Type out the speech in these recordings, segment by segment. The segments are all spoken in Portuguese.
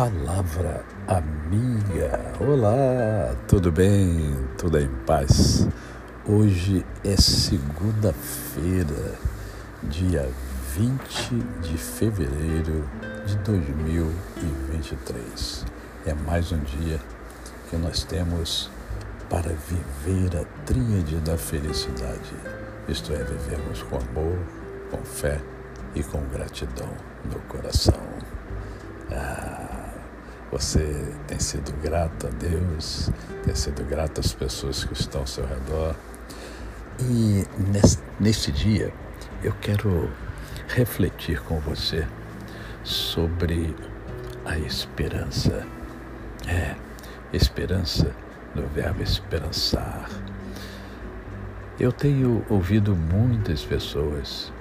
Palavra amiga. Olá, tudo bem? Tudo em paz? Hoje é segunda-feira, dia 20 de fevereiro de 2023. É mais um dia que nós temos para viver a tríade da felicidade, isto é, vivemos com amor, com fé e com gratidão no coração. Você tem sido grato a Deus, tem sido grato às pessoas que estão ao seu redor. E neste dia eu quero refletir com você sobre a esperança. É, esperança no verbo esperançar. Eu tenho ouvido muitas pessoas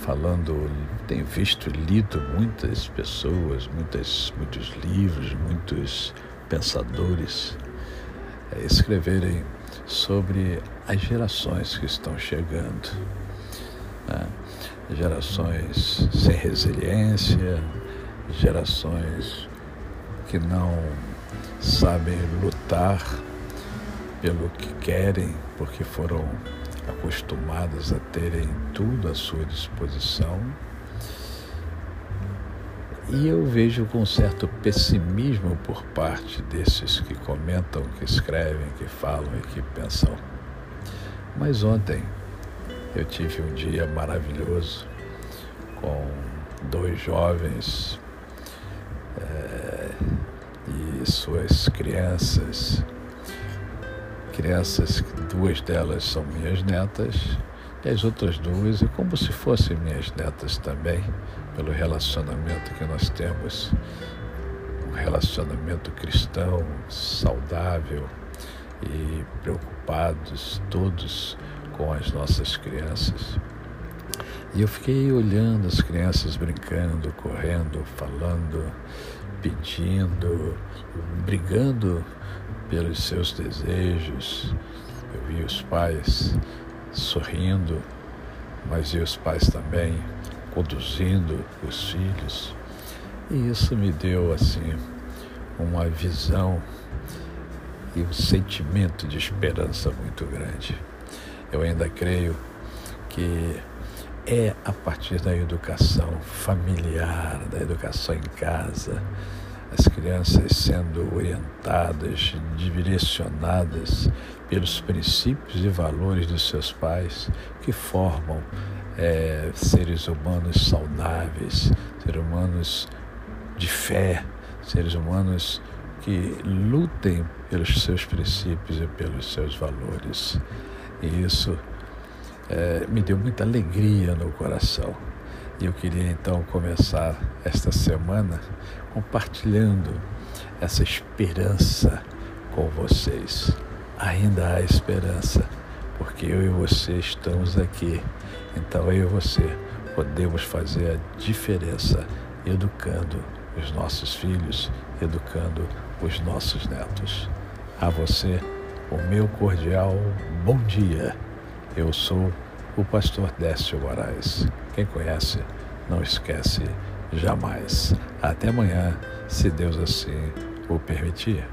falando, tenho visto e lido muitas pessoas, muitas, muitos livros, muitos pensadores é, escreverem sobre as gerações que estão chegando. Né? Gerações sem resiliência, gerações que não sabem lutar pelo que querem, porque foram acostumadas a terem tudo à sua disposição. E eu vejo com certo pessimismo por parte desses que comentam, que escrevem, que falam e que pensam. Mas ontem eu tive um dia maravilhoso com dois jovens é, e suas crianças crianças, duas delas são minhas netas, e as outras duas, é como se fossem minhas netas também, pelo relacionamento que nós temos, um relacionamento cristão, saudável e preocupados todos com as nossas crianças. E eu fiquei olhando as crianças brincando, correndo, falando, pedindo, brigando pelos seus desejos. Eu vi os pais sorrindo, mas vi os pais também conduzindo os filhos. E isso me deu assim uma visão e um sentimento de esperança muito grande. Eu ainda creio que é a partir da educação familiar, da educação em casa, as crianças sendo orientadas, direcionadas pelos princípios e valores dos seus pais, que formam é, seres humanos saudáveis, seres humanos de fé, seres humanos que lutem pelos seus princípios e pelos seus valores. E isso é, me deu muita alegria no coração. E eu queria então começar esta semana compartilhando essa esperança com vocês. Ainda há esperança, porque eu e você estamos aqui. Então eu e você podemos fazer a diferença educando os nossos filhos, educando os nossos netos. A você, o meu cordial bom dia. Eu sou o pastor Décio Moraes. Quem conhece, não esquece jamais. Até amanhã, se Deus assim o permitir.